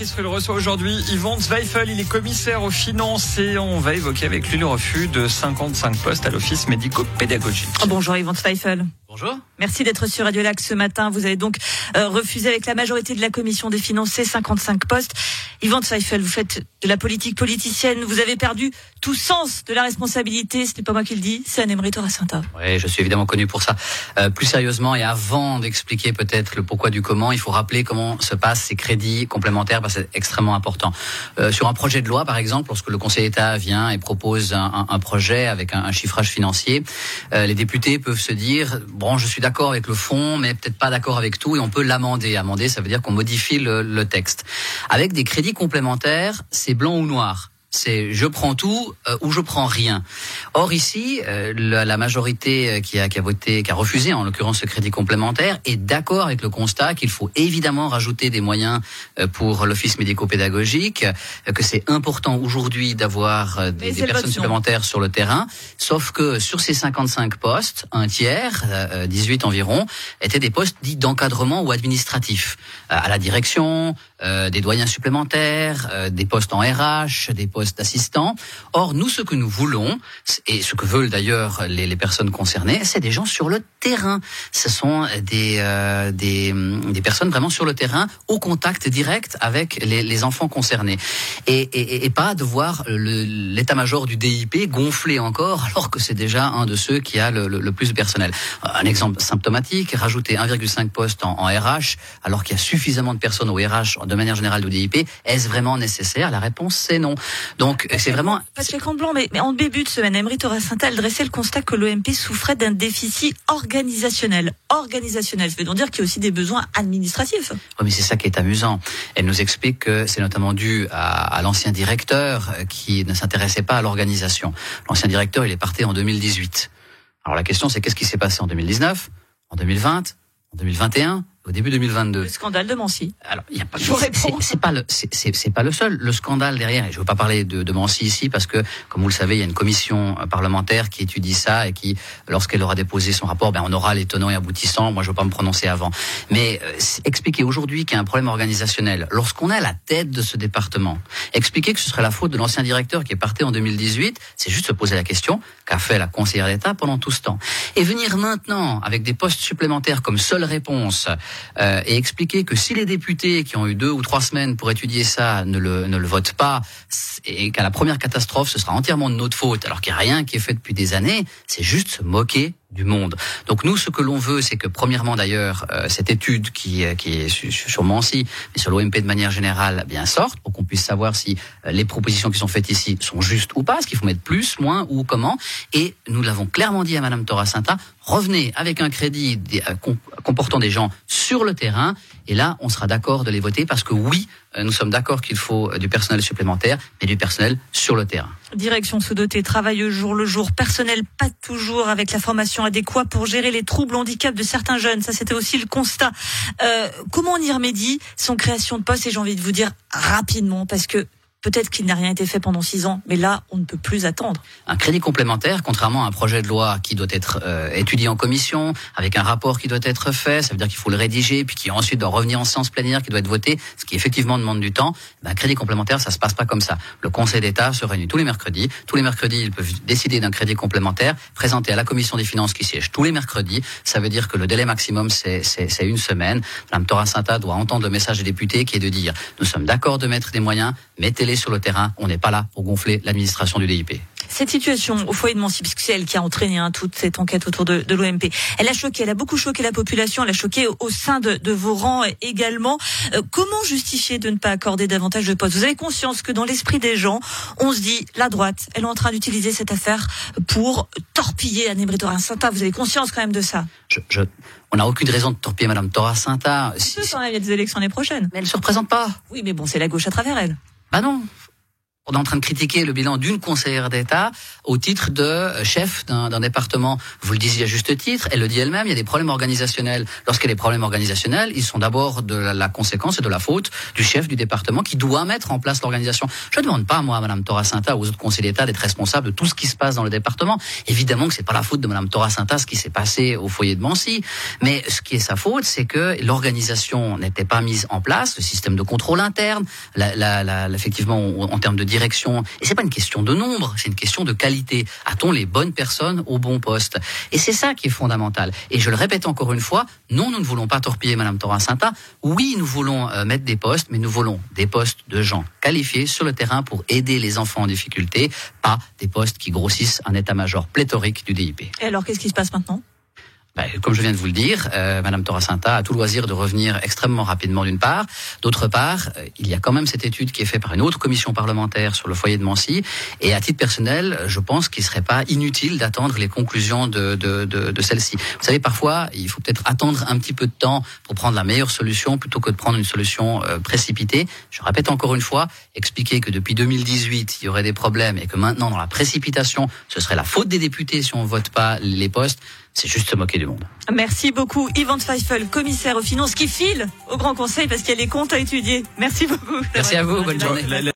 Patrice le reçoit aujourd'hui. Yvon Zweifel, il est commissaire aux finances et on va évoquer avec lui le refus de 55 postes à l'office médico-pédagogique. Oh, bonjour Yvon Zweifel. Bonjour. Merci d'être sur Radio Lac ce matin. Vous avez donc euh, refusé avec la majorité de la commission des finances ces 55 postes. Yvan Zweifel, vous faites de la politique politicienne. Vous avez perdu tout sens de la responsabilité. Ce n'est pas moi qui le dis, c'est Anne-Emery Torracinta. Oui, je suis évidemment connu pour ça. Euh, plus sérieusement, et avant d'expliquer peut-être le pourquoi du comment, il faut rappeler comment se passent ces crédits complémentaires, parce que c'est extrêmement important. Euh, sur un projet de loi, par exemple, lorsque le Conseil d'État vient et propose un, un, projet avec un, un chiffrage financier, euh, les députés peuvent se dire bon, je suis d'accord avec le fond, mais peut-être pas d'accord avec tout, et on peut l'amender. Amender, ça veut dire qu'on modifie le, le texte. Avec des crédits complémentaires, c'est blanc ou noir c'est je prends tout euh, ou je prends rien. Or ici, euh, la, la, majorité euh, qui a, qui a voté, qui a refusé en l'occurrence ce crédit complémentaire, est d'accord avec le constat qu'il faut évidemment rajouter des moyens euh, pour l'office médico-pédagogique, que c'est important aujourd'hui d'avoir des, des personnes supplémentaires sur le terrain. Sauf que sur ces 55 postes, un tiers, 18 environ, étaient des postes dits d'encadrement ou administratifs, à la direction, des doyens supplémentaires, des postes en RH, des postes d'assistants. Or, nous, ce que nous voulons, et ce que veulent d'ailleurs les, personnes concernées, c'est des gens sur le terrain. Ce sont des, euh, des, des, personnes vraiment sur le terrain, au contact direct avec les, enfants concernés. Et, et, et, pas de voir l'état-major du DIP gonfler encore, alors que c'est déjà un de ceux qui a le, plus de personnel. Un exemple symptomatique, rajouter 1,5 poste en, en RH, alors qu'il y a suffisamment de personnes au RH, de manière générale, au DIP, est-ce vraiment nécessaire? La réponse, c'est non. Donc c'est vraiment. Patrick Blanc, mais, mais en début de semaine, Emery Torres-Santal dressait le constat que l'OMP souffrait d'un déficit organisationnel. Organisationnel, ça veut donc dire qu'il y a aussi des besoins administratifs. Oui, mais c'est ça qui est amusant. Elle nous explique que c'est notamment dû à, à l'ancien directeur qui ne s'intéressait pas à l'organisation. L'ancien directeur, il est parti en 2018. Alors la question, c'est qu'est-ce qui s'est passé en 2019, en 2020, en 2021 au début 2022. Le scandale de Mancy. Alors, il y a pas. C'est pas le, c'est pas le seul. Le scandale derrière, et je veux pas parler de, de Mancy ici parce que, comme vous le savez, il y a une commission parlementaire qui étudie ça et qui, lorsqu'elle aura déposé son rapport, ben on aura les tenants et aboutissants. Moi, je veux pas me prononcer avant. Mais euh, expliquer aujourd'hui qu'il y a un problème organisationnel, lorsqu'on est à la tête de ce département, expliquer que ce serait la faute de l'ancien directeur qui est parti en 2018, c'est juste se poser la question qu'a fait la conseillère d'État pendant tout ce temps. Et venir maintenant avec des postes supplémentaires comme seule réponse euh, et expliquer que si les députés qui ont eu deux ou trois semaines pour étudier ça ne le, ne le votent pas et qu'à la première catastrophe ce sera entièrement de notre faute alors qu'il n'y a rien qui est fait depuis des années, c'est juste se moquer du monde. Donc nous, ce que l'on veut, c'est que premièrement d'ailleurs, euh, cette étude qui, qui est sur, sur Mancy, mais sur l'OMP de manière générale, bien sorte, pour qu'on puisse savoir si euh, les propositions qui sont faites ici sont justes ou pas, est-ce qu'il faut mettre plus, moins ou comment. Et nous l'avons clairement dit à Madame Torracinta, revenez avec un crédit des, euh, comportant des gens sur le terrain, et là, on sera d'accord de les voter parce que oui, nous sommes d'accord qu'il faut du personnel supplémentaire, mais du personnel sur le terrain. Direction sous-dotée, travail au jour le jour, personnel pas toujours avec la formation adéquat pour gérer les troubles handicap de certains jeunes. Ça, c'était aussi le constat. Euh, comment on y remédie Sans création de poste, et j'ai envie de vous dire rapidement, parce que Peut-être qu'il n'a rien été fait pendant six ans, mais là, on ne peut plus attendre. Un crédit complémentaire, contrairement à un projet de loi qui doit être euh, étudié en commission, avec un rapport qui doit être fait, ça veut dire qu'il faut le rédiger, puis qui ensuite doit revenir en séance plénière, qui doit être voté, ce qui effectivement demande du temps. Ben, un crédit complémentaire, ça se passe pas comme ça. Le Conseil d'État se réunit tous les mercredis. Tous les mercredis, ils peuvent décider d'un crédit complémentaire, présenté à la commission des finances qui siège tous les mercredis. Ça veut dire que le délai maximum, c'est une semaine. Mme Torra-Santa doit entendre le message des députés qui est de dire, nous sommes d'accord de mettre des moyens, mettez sur le terrain. On n'est pas là pour gonfler l'administration du DIP. Cette situation au foyer de Mancy, puisque c'est elle qui a entraîné hein, toute cette enquête autour de, de l'OMP, elle a choqué, elle a beaucoup choqué la population, elle a choqué au, au sein de, de, vos rangs également. Euh, comment justifier de ne pas accorder davantage de postes? Vous avez conscience que dans l'esprit des gens, on se dit, la droite, elle est en train d'utiliser cette affaire pour torpiller Anne Torra-Santa. Vous avez conscience quand même de ça? Je, je... On n'a aucune raison de torpiller Madame Torra-Santa. Si, il y a des élections l'année prochaine. Mais elle ne se représente pas. Oui, mais bon, c'est la gauche à travers elle. Bah non, on est en train de critiquer le bilan d'une conseillère d'État au titre de chef d'un département. Vous le disiez à juste titre, elle le dit elle-même, il y a des problèmes organisationnels. Lorsqu'il y a des problèmes organisationnels, ils sont d'abord de la, conséquence et de la faute du chef du département qui doit mettre en place l'organisation. Je ne demande pas, moi, à Mme Toracinta ou aux autres conseillers d'État d'être responsables de tout ce qui se passe dans le département. Évidemment que c'est pas la faute de Mme Toracinta ce qui s'est passé au foyer de Mancy. Mais ce qui est sa faute, c'est que l'organisation n'était pas mise en place, le système de contrôle interne, la, la, effectivement, en termes de direction. Et c'est pas une question de nombre, c'est une question de qualité. A-t-on les bonnes personnes au bon poste? Et c'est ça qui est fondamental. Et je le répète encore une fois, non, nous ne voulons pas torpiller Madame Toracinta. Oui, nous voulons euh, mettre des postes, mais nous voulons des postes de gens qualifiés sur le terrain pour aider les enfants en difficulté, pas des postes qui grossissent un état-major pléthorique du DIP. Et alors, qu'est-ce qui se passe maintenant? Ben, comme je viens de vous le dire, euh, Madame Toracinta a tout loisir de revenir extrêmement rapidement d'une part. D'autre part, euh, il y a quand même cette étude qui est faite par une autre commission parlementaire sur le foyer de Mancy. Et à titre personnel, je pense qu'il ne serait pas inutile d'attendre les conclusions de, de, de, de celle-ci. Vous savez, parfois, il faut peut-être attendre un petit peu de temps pour prendre la meilleure solution plutôt que de prendre une solution euh, précipitée. Je répète encore une fois, expliquer que depuis 2018, il y aurait des problèmes et que maintenant, dans la précipitation, ce serait la faute des députés si on vote pas les postes c'est juste se moquer du monde. Merci beaucoup, Yvan Feifel, commissaire aux finances, qui file au Grand Conseil parce qu'il y a les comptes à étudier. Merci beaucoup. Merci à vous, bonne journée.